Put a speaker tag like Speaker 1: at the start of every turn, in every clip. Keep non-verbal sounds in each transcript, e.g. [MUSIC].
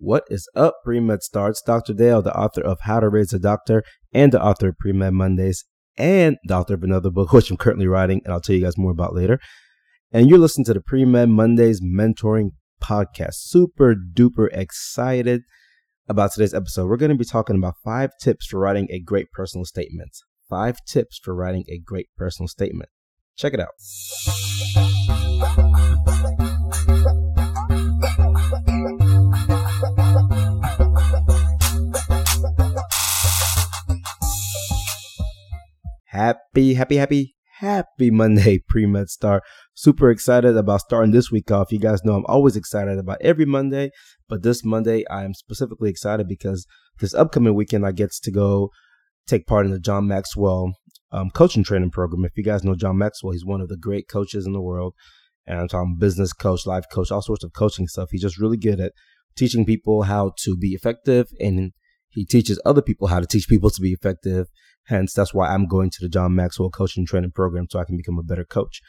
Speaker 1: What is up, Pre-Med Starts? Dr. Dale, the author of How to Raise a Doctor and the author of Pre-Med Mondays and the author of another book, [LAUGHS] which I'm currently writing, and I'll tell you guys more about later. And you're listening to the Pre-Med Mondays Mentoring Podcast. Super duper excited about today's episode. We're going to be talking about five tips for writing a great personal statement. Five tips for writing a great personal statement. Check it out. Happy, happy, happy, happy Monday, [LAUGHS] Pre Med Star. Super excited about starting this week off. You guys know I'm always excited about every Monday, but this Monday I am specifically excited because this upcoming weekend I get to go take part in the John Maxwell um, coaching training program. If you guys know John Maxwell, he's one of the great coaches in the world. And I'm talking business coach, life coach, all sorts of coaching stuff. He's just really good at teaching people how to be effective and he teaches other people how to teach people to be effective Hence, that's why I'm going to the John Maxwell coaching training program so I can become a better coach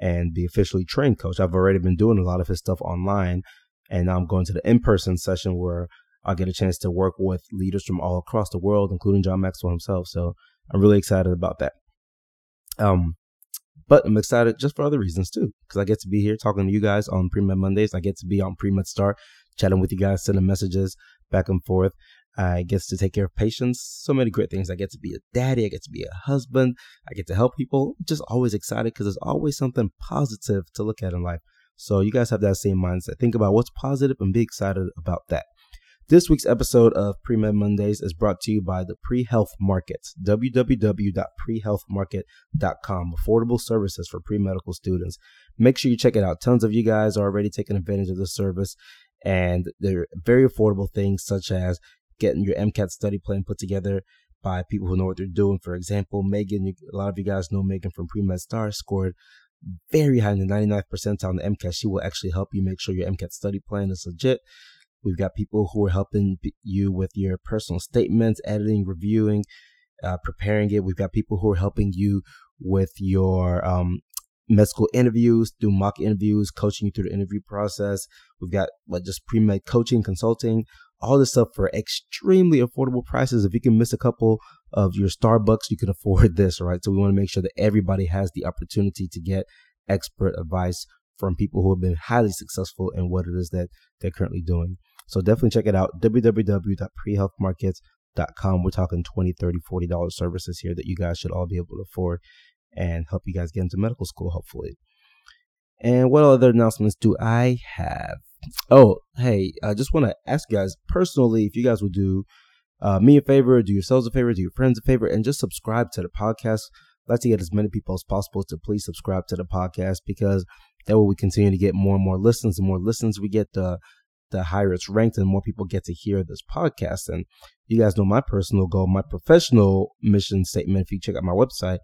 Speaker 1: and be officially trained coach. I've already been doing a lot of his stuff online, and now I'm going to the in person session where I'll get a chance to work with leaders from all across the world, including John Maxwell himself. So I'm really excited about that. Um, but I'm excited just for other reasons too, because I get to be here talking to you guys on Pre Med Mondays. I get to be on Pre Med Start, chatting with you guys, sending messages back and forth. I get to take care of patients. So many great things. I get to be a daddy. I get to be a husband. I get to help people. Just always excited because there's always something positive to look at in life. So you guys have that same mindset. Think about what's positive and be excited about that. This week's episode of Pre-Med Mondays is brought to you by the Pre-Health Market, www.prehealthmarket.com, affordable services for pre-medical students. Make sure you check it out. Tons of you guys are already taking advantage of this service and they're very affordable things such as getting your MCAT study plan put together by people who know what they're doing. For example, Megan, a lot of you guys know Megan from Pre-Med Star scored very high in the 99th percentile on the MCAT. She will actually help you make sure your MCAT study plan is legit. We've got people who are helping you with your personal statements, editing, reviewing, uh, preparing it. We've got people who are helping you with your um, med school interviews, do mock interviews, coaching you through the interview process. We've got like just pre-med coaching, consulting, all this stuff for extremely affordable prices. If you can miss a couple of your Starbucks, you can [LAUGHS] afford this, right? So we want to make sure that everybody has the opportunity to get expert advice from people who have been highly successful in what it is that they're currently doing. So definitely check it out. www.prehealthmarkets.com. We're talking 20, 30, 40 dollars services here that you guys should all be able to afford and help you guys get into medical school, hopefully. And what other announcements do I have? Oh, hey, I just want to ask you guys personally if you guys would do uh, me a favor, do yourselves a favor, do your friends a favor, and just subscribe to the podcast. I'd like to get as many people as possible to please subscribe to the podcast because that way we continue to get more and more listens. The more listens we get, the the higher it's ranked, and more people get to hear this podcast. And you guys know my personal goal, my professional mission statement. If you check out my website,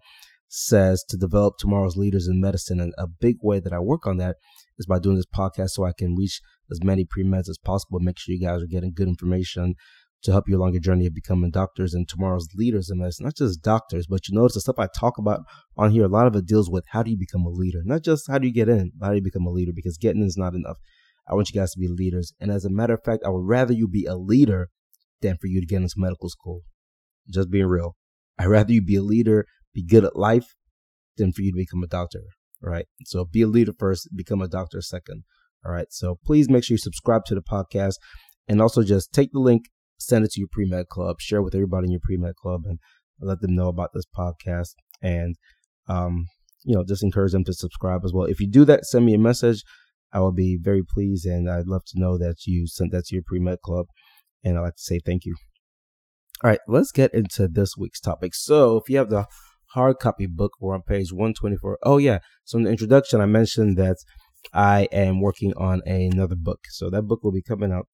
Speaker 1: says to develop tomorrow's leaders in medicine. And a big way that I work on that is by doing this podcast so I can reach as many pre-meds as possible. Make sure you guys are getting good information to help you along your journey of becoming doctors and tomorrow's leaders in medicine. Not just doctors, but you notice the stuff I talk about on here, a lot of it deals with how do you become a leader? Not just how do you get in, how do you become a leader? Because getting in is not enough. I want you guys to be leaders. And as a matter of fact, I would rather you be a leader than for you to get into medical school. Just being real. I'd rather you be a leader be good at life than for you to become a doctor. Right. So be a leader first, become a doctor second. All right. So please make sure you subscribe to the podcast and also just take the link, send it to your pre med club, share with everybody in your pre med club, and let them know about this podcast. And, um, you know, just encourage them to subscribe as well. If you do that, send me a message. I will be very pleased and I'd love to know that you sent that to your pre med club. And I'd like to say thank you. All right, let's get into this week's topic. So, if you have the hard copy book. We're on page 124. Oh, yeah. So in the introduction, I mentioned that I am working on another book. So that book will be coming out.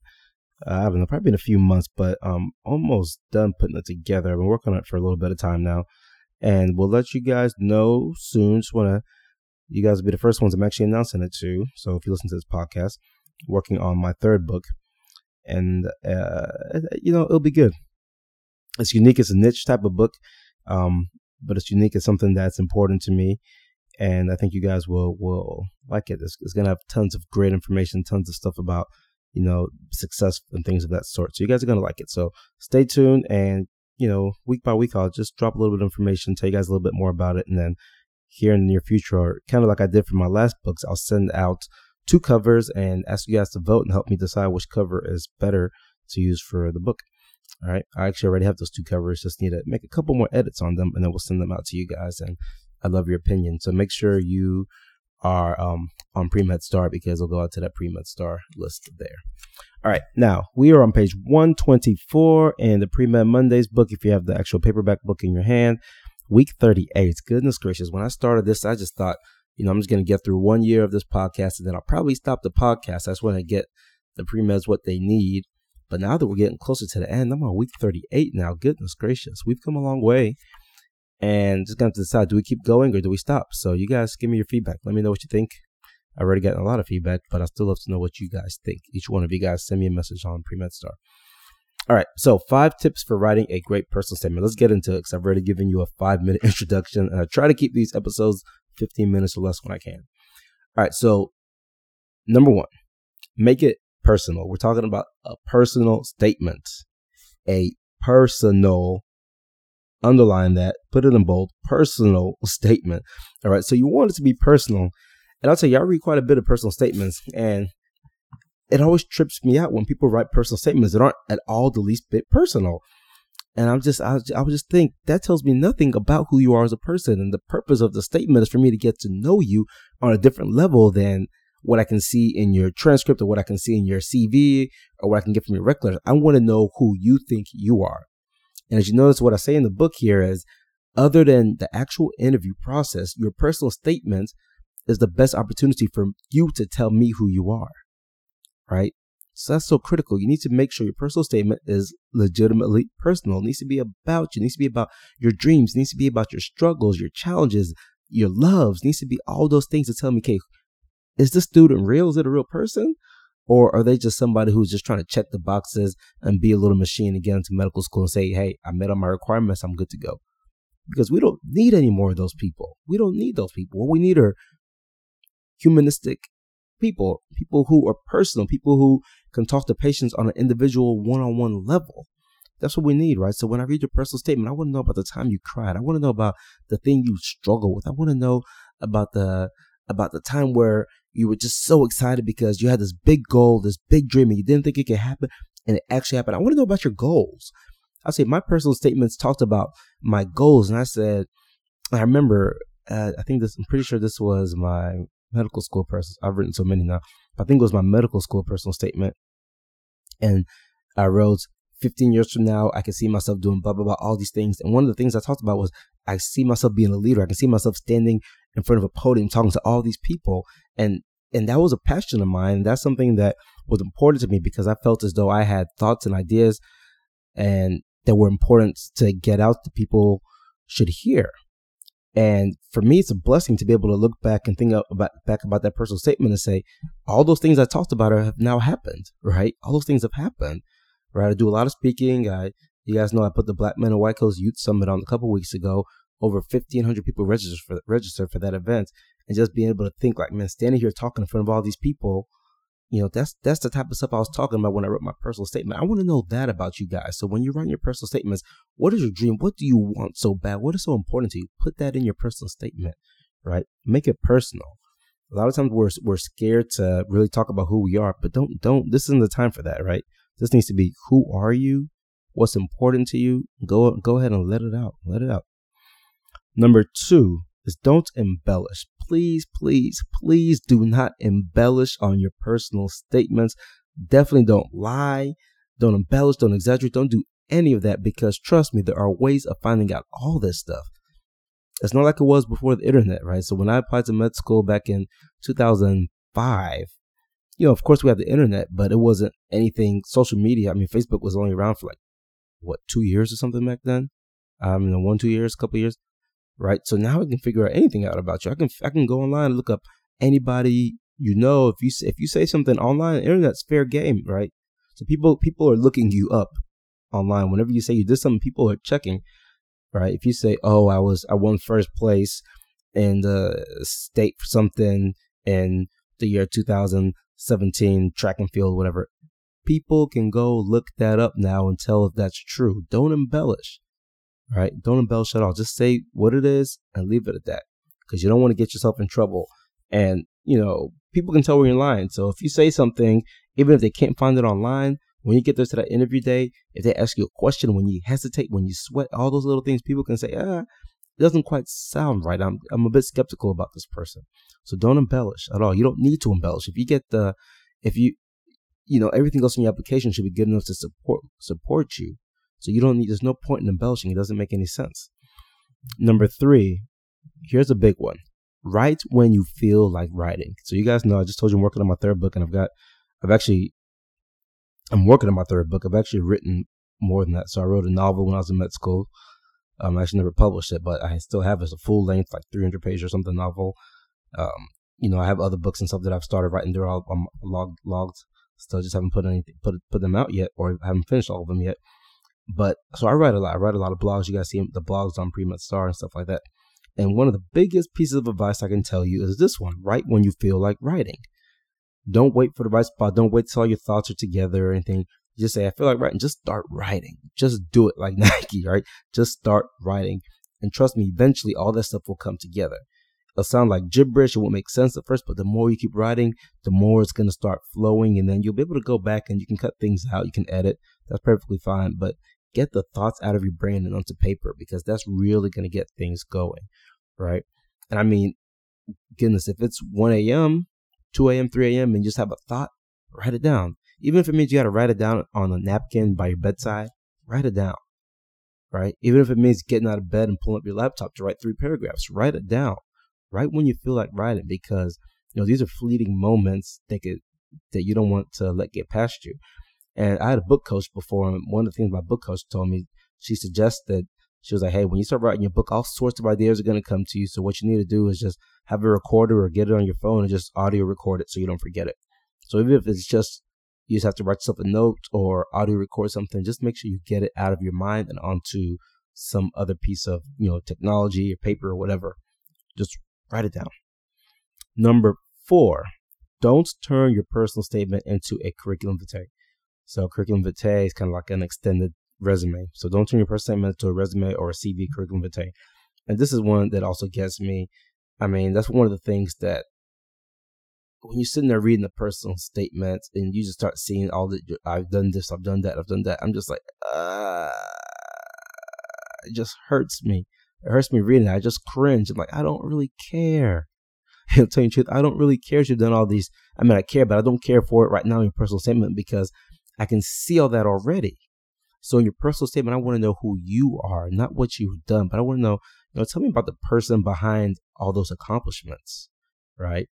Speaker 1: Uh, I don't know, probably in a few months, but um, almost done putting it together. I've been working on it for a little bit of time now, and we'll let you guys know soon. Just want to, you guys will be the first ones I'm actually announcing it to. So if you listen to this podcast, working on my third book, and uh, you know it'll be good. It's unique. It's a niche type of book. Um, but it's unique. It's something that's important to me, and I think you guys will will like it. It's, it's gonna have tons of great information, tons of stuff about you know, success and things of that sort. So you guys are to like it. So stay tuned and, you know, week by week, I'll just drop a little bit of information, tell you guys a little bit more about it. And then here in the near future, or kind of like I did for my last books, I'll send out two covers and ask you guys to vote and help me decide which cover is better to use for the book. All right. I actually already have those two covers. Just need to make a couple more edits on them and then we'll send them out to you guys. And I love your opinion. So make sure you are um, on Pre-Med Star because it'll go out to that Pre-Med Star list there. All right, now we are on page 124 in the Pre-Med Mondays book. If you have the actual paperback book in your hand, week 38. Goodness gracious, when I started this, I just thought, you know, I'm just going to get through one year of this podcast and then I'll probably stop the podcast. That's when I get the pre-meds what they need. But now that we're getting closer to the end, I'm on week 38 now. Goodness gracious, we've come a long way and just going to decide do we keep going or do we stop? So you guys give me your feedback. Let me know what you think. I've already gotten a lot of feedback, but I still love to know what you guys think. Each one of you guys send me a message on PreMedStar. All right, so five tips for writing a great personal statement. Let's get into it because I've already given you a five minute [LAUGHS] introduction, and I try to keep these episodes 15 minutes or less when I can. All right, so number one, make it personal. We're talking about a personal statement, a personal underline that, put it in bold, personal statement. All right. So you want it to be personal. And I'll tell you, I read quite a bit of personal statements and it always trips me out when people write personal statements that aren't at all the least bit personal. And I'm just, I, I would just think that tells me nothing about who you are as a person. And the purpose of the statement is for me to get to know you on a different level than what I can see in your transcript or what I can see in your CV or what I can get from your record. I want to know who you think you are. And as you notice, what I say in the book here is other than the actual interview process, your personal statement is the best opportunity for you to tell me who you are. Right? So that's so critical. You need to make sure your personal statement is legitimately personal. It needs to be about you. It needs to be about your dreams. It needs to be about your struggles, your challenges, your loves. It needs to be all those things to tell me, okay, is this student real? Is it a real person? Or are they just somebody who's just trying to check the boxes and be a little machine and get into medical school and say, hey, I met all my requirements, I'm good to go? Because we don't need any more of those people. We don't need those people. What we need are humanistic people, people who are personal, people who can talk to patients on an individual one on one level. That's what we need, right? So when I read your personal statement, I want to know about the time you cried. I want to know about the thing you struggle with. I want to know about the about the time where you were just so excited because you had this big goal, this big dream, and you didn't think it could happen, and it actually happened. I want to know about your goals. I say my personal statements talked about my goals, and I said, I remember, uh, I think this, I'm pretty sure this was my medical school person. I've written so many now. I think it was my medical school personal statement, and I wrote 15 years from now, I can see myself doing blah, blah, blah, all these things. And one of the things I talked about was I see myself being a leader. I can see myself standing in front of a podium talking to all these people. And, and that was a passion of mine. That's something that was important to me because I felt as though I had thoughts and ideas and that were important to get out that people should hear. And for me, it's a blessing to be able to look back and think about back about that personal statement and say, all those things I talked about have now happened, right? All those things have happened, right? I do a lot of speaking. I, you guys know I put the Black Men in White Coats Youth Summit on a couple weeks ago over 1,500 people registered for registered for that event, and just being able to think like, man, standing here talking in front of all these people, you know, that's that's the type of stuff I was talking about when I wrote my personal statement. I want to know that about you guys. So when you write your personal statements, what is your dream? What do you want so bad? What is so important to you? Put that in your personal statement, right? Make it personal. A lot of times we're we're scared to really talk about who we are, but don't don't. This isn't the time for that, right? This needs to be who are you? What's important to you? Go go ahead and let it out. Let it out. Number two is don't embellish. Please, please, please do not embellish on your personal statements. Definitely don't lie. Don't embellish. Don't exaggerate. Don't do any of that because trust me, there are ways of finding out all this stuff. It's not like it was before the internet, right? So when I applied to med school back in 2005, you know, of course we had the internet, but it wasn't anything social media. I mean, Facebook was only around for like, what, two years or something back then? Um, you know, one, two years, a couple years right? So now I can figure out anything out about you. I can I can go online and look up anybody you know. If you if you say something online, internet's fair game, right? So people people are looking you up online. Whenever you say you did something, people are checking, right? If you say, "Oh, I was I won first place in the state for something in the year 2017 track and field, whatever," People can go look that up now and tell if that's true. Don't embellish. Right? Don't embellish at all. Just say what it is and leave it at that. Because you don't want to get yourself in trouble. And, you know, people can tell when you're lying. So if you say something, even if they can't find it online, when you get there to that interview day, if they ask you a question, when you hesitate, when you sweat, all those little things, people can say, ah, it doesn't quite sound right. I'm, I'm a bit skeptical about this person. So don't embellish at all. You don't need to embellish. If you get the, if you, you know, everything else in your application should be good enough to support, support you. So you don't need, there's no point in embellishing. It doesn't make any sense. Number three, here's a big one. Write when you feel like writing. So you guys know, I just told you I'm working on my third book and I've got, I've actually, I'm working on my third book. I've actually written more than that. So I wrote a novel when I was in med school. Um, I actually never published it, but I still have it a full length, like 300 page or something novel. Um, you know, I have other books and stuff that I've started writing. They're all um, logged, logged. Still, just haven't put anything, put put them out yet, or haven't finished all of them yet. But so I write a lot. I write a lot of blogs. You guys see the blogs on Pre Med Star and stuff like that. And one of the biggest pieces of advice I can tell you is this one: write when you feel like writing. Don't wait for the right spot. Don't wait till all your thoughts are together or anything. Just say, I feel like writing. Just start writing. Just do it like [LAUGHS] Nike, right? Just start writing. And trust me, eventually all that stuff will come together. It'll sound like gibberish. It won't make sense at first, but the more you keep writing, the more it's going to start flowing. And then you'll be able to go back and you can cut things out. You can edit. That's perfectly fine. But get the thoughts out of your brain and onto paper because that's really going to get things going, right? And I mean, goodness, if it's 1 a.m., 2 a.m., 3 a.m., and you just have a thought, write it down. Even if it means you got to write it down on a napkin by your bedside, write it down, right? Even if it means getting out of bed and pulling up your laptop to write three paragraphs, write it down. Write when you feel like writing because, you know, these are fleeting moments that could, that you don't want to let get past you. And I had a book coach before, and one of the things my book coach told me, she suggested, she was like, hey, when you start writing your book, all sorts of ideas are going to come to you. So what you need to do is just have a recorder or get it on your phone and just audio record it so you don't forget it. So even if it's just you just have to write yourself a note or audio record something, just make sure you get it out of your mind and onto some other piece of, you know, technology or paper or whatever. Just write it down. Number four, don't turn your personal statement into a curriculum vitae. So curriculum vitae is kind of like an extended resume. So don't turn your personal statement into a resume or a CV curriculum vitae. And this is one that also gets me. I mean, that's one of the things that when you're sitting there reading the personal statement and you just start seeing all that I've done this, I've done that, I've done that, I'm just like, uh, it just hurts me. It hurts me reading it. I just cringe. I'm like, I don't really care. [LAUGHS] I'll tell you the truth, I don't really care if you've done all these. I mean, I care, but I don't care for it right now in your personal statement because I can see all that already. So in your personal statement, I want to know who you are, not what you've done, but I want to know, you know, tell me about the person behind all those accomplishments, right?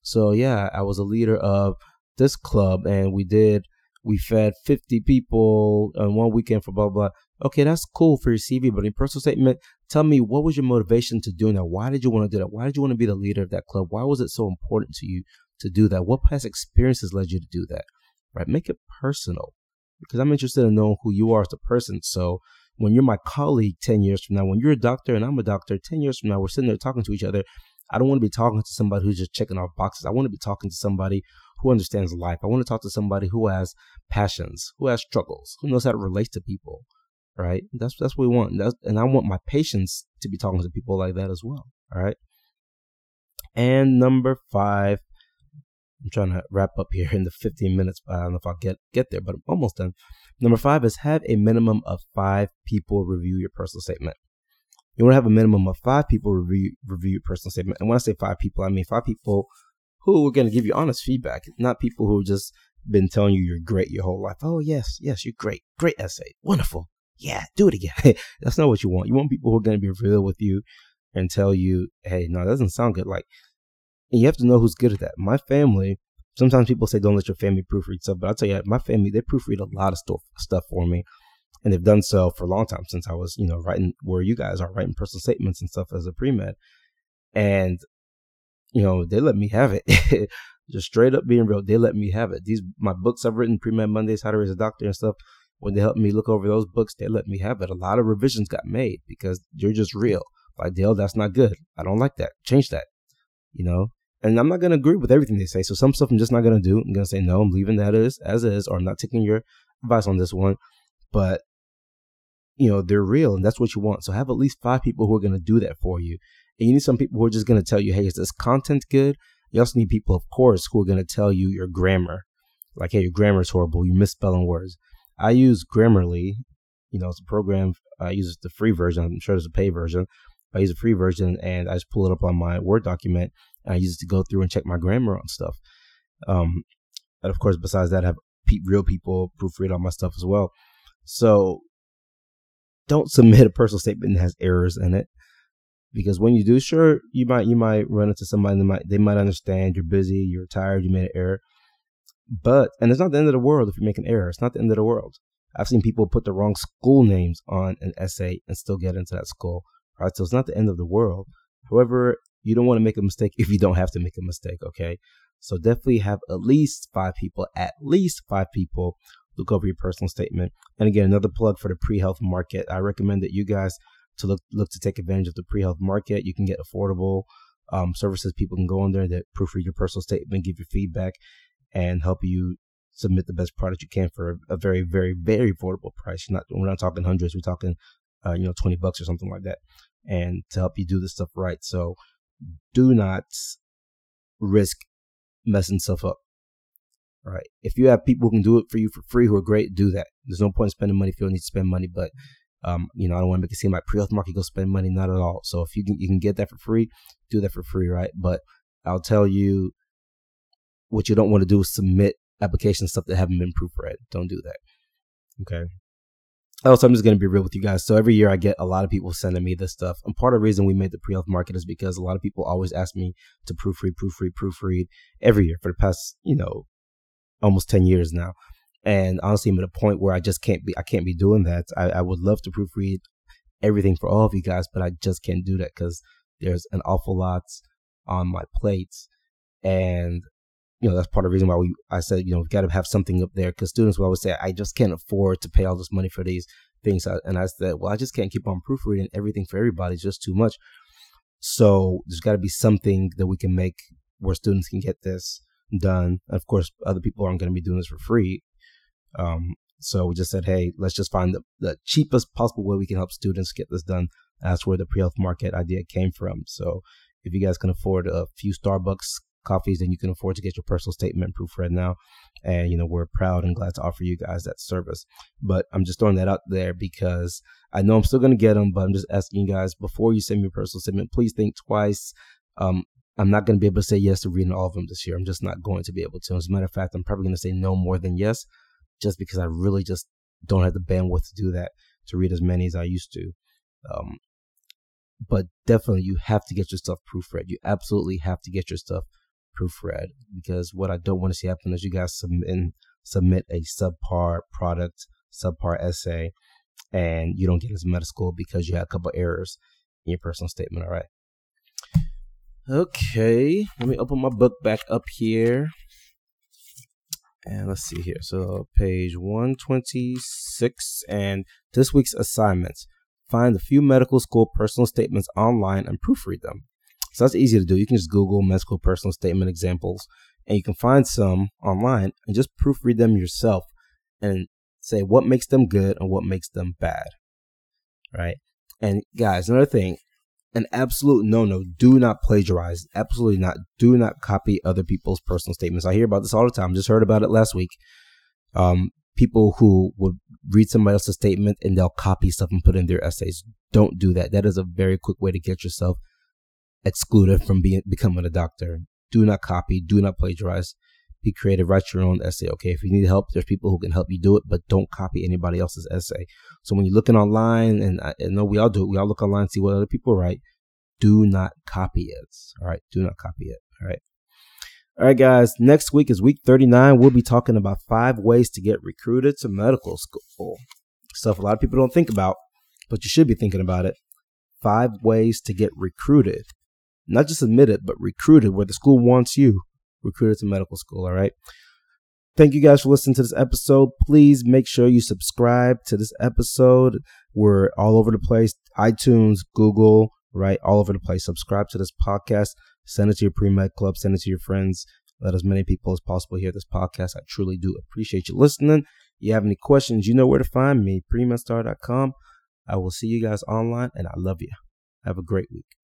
Speaker 1: So yeah, I was a leader of this club and we did, we fed 50 people on one weekend for blah, blah. Okay, that's cool for your CV, but in personal statement, tell me what was your motivation to doing that? Why did you want to do that? Why did you want to be the leader of that club? Why was it so important to you to do that? What past experiences led you to do that? Right? Make it personal because I'm interested in knowing who you are as a person. So when you're my colleague 10 years from now, when you're a doctor and I'm a doctor 10 years from now, we're sitting there talking to each other. I don't want to be talking to somebody who's just checking off boxes. I want to be talking to somebody who understands life. I want to talk to somebody who has passions, who has struggles, who knows how to relate to people. Right? That's that's what we want. That's, and I want my patients to be talking to people like that as well. All right. And number five, I'm trying to wrap up here [LAUGHS] in the 15 minutes. But I don't know if I'll get get there, but I'm almost done. Number five is have a minimum of five people review your personal statement. You want to have a minimum of five people review review your personal statement. And when I say five people, I mean five people who are going to give you honest feedback, not people who just been telling you you're great your whole life. Oh yes, yes, you're great, great essay, wonderful. Yeah, do it again. [LAUGHS] That's not what you want. You want people who are going to be real with you and tell you, hey, no, that doesn't sound good. Like, and you have to know who's good at that. My family. Sometimes people say don't let your family proofread stuff, but I'll tell you, my family they proofread a lot of stuff stuff for me and they've done so for a long time since I was, you know, writing where you guys are writing personal statements and stuff as a pre med, and you know they let me have it. [LAUGHS] Just straight up being real, they let me have it. These my books I've written, pre med Mondays, How to Raise a Doctor and stuff. When they helped me look over those books, they let me have it. A lot of revisions got made because you're just real. Like Dale, that's not good. I don't like that. Change that. You know, and I'm not to agree with everything they say. So some stuff I'm just not to do. I'm to say, no, I'm leaving that as, as is, or I'm not taking your advice on this one. But, you know, they're real and that's what you want. So have at least five people who are to do that for you. And you need some people who are just to tell you, hey, is this content good? You also need people, of course, who are to tell you your grammar. Like, hey, your grammar is horrible. You misspelling words. I use Grammarly. You know, it's a program. I use the free version. I'm sure there's a pay version. I use a free version and I just pull it up on my Word document and I use it to go through and check my grammar on stuff. Um, and of course, besides that, I have pe- real people proofread all my stuff as well. So don't submit a personal statement that has errors in it because when you do, sure, you might you might run into somebody that might they might understand you're busy, you're tired, you made an error. But and it's not the end of the world if you make an error. It's not the end of the world. I've seen people put the wrong school names on an essay and still get into that school. Right, so it's not the end of the world. However, you don't want to make a mistake if you don't have to make a mistake. Okay, so definitely have at least five people, at least five people look over your personal statement. And again, another plug for the pre-health market. I recommend that you guys to look look to take advantage of the pre-health market. You can get affordable um, services. People can go on there that proofread your personal statement, give you feedback, and help you submit the best product you can for a, very, very, very affordable price. Not we're not talking hundreds. We're talking, uh, you know, twenty bucks or something like that, and to help you do this stuff right. So, do not risk messing stuff up. Right. If you have people who can do it for you for free who are great, do that. There's no point in spending money if you don't need to spend money. But um, you know, I don't want to make it seem like pre-health market go spend money, not at all. So if you can you can get that for free, do that for free, right? But I'll tell you what you don't want to do is submit application stuff that haven't been proofread. Don't do that. Okay. Also, I'm just going to be real with you guys. So every year I get a lot of people sending me this stuff. And part of the reason we made the pre-health market is because a lot of people always ask me to proofread, proofread, proofread every year for the past, you know, almost 10 years now. And honestly, I'm at a point where I just can't be, I can't be doing that. I, I would love to proofread everything for all of you guys, but I just can't do that because there's an awful lot on my plate. And, you know, that's part of the reason why we, I said, you know, we've got to have something up there because students will always say, I just can't afford to pay all this money for these things. And I said, well, I just can't keep on proofreading everything for everybody. It's just too much. So there's got to be something that we can make where students can get this done. and Of course, other people aren't going to be doing this for free. Um, so we just said, hey, let's just find the, the cheapest possible way we can help students get this done. That's where the pre-health market idea came from. So if you guys can afford a few Starbucks coffees, then you can afford to get your personal statement proofread now. And, you know, we're proud and glad to offer you guys that service. But I'm just throwing that out there because I know I'm still going to get them, but I'm just asking you guys before you send me a personal statement, please think twice. Um, I'm not going to be able to say yes to reading all of them this year. I'm just not going to be able to. As a matter of fact, I'm probably going to say no more than yes just because I really just don't have the bandwidth to do that to read as many as I used to. Um, but definitely, you have to get your stuff proofread. You absolutely have to get your stuff proofread because what I don't want to see happen is you guys submit submit a subpar product, subpar essay, and you don't get into medical school because you had a couple errors in your personal statement. All right. Okay, let me open my book back up here. And let's see here. So page 126 and this week's assignments. Find a few medical school personal statements online and proofread them. So that's easy to do. You can just Google medical personal statement examples and you can find some online and just proofread them yourself and say what makes them good and what makes them bad. Right? And guys, another thing, an absolute no no. Do not plagiarize. Absolutely not. Do not copy other people's personal statements. I hear about this all the time. Just heard about it last week. Um, people who would read somebody else's statement and they'll copy stuff and put in their essays. Don't do that. That is a very quick way to get yourself excluded from being becoming a doctor. Do not copy. Do not plagiarize be creative, write your own essay. Okay. If you need help, there's people who can help you do it, but don't copy anybody else's essay. So when you're looking online, and I, know we all do it, we all look online, see what other people write. Do not copy it. All right. Do not copy it. All right. All right, guys. Next week is week 39. We'll be talking about five ways to get recruited to medical school. Stuff a lot of people don't think about, but you should be thinking about it. Five ways to get recruited. Not just admitted, but recruited where the school wants you recruited to medical school. All right. Thank you guys for listening to this episode. Please make sure you subscribe to this episode. We're all over the place iTunes, Google, right? All over the place. Subscribe to this podcast. Send it to your pre med club. Send it to your friends. Let as many people as possible hear this podcast. I truly do appreciate you listening. If You have any questions, you know where to find me, premedstar.com. I will see you guys online, and I love you. Have a great week.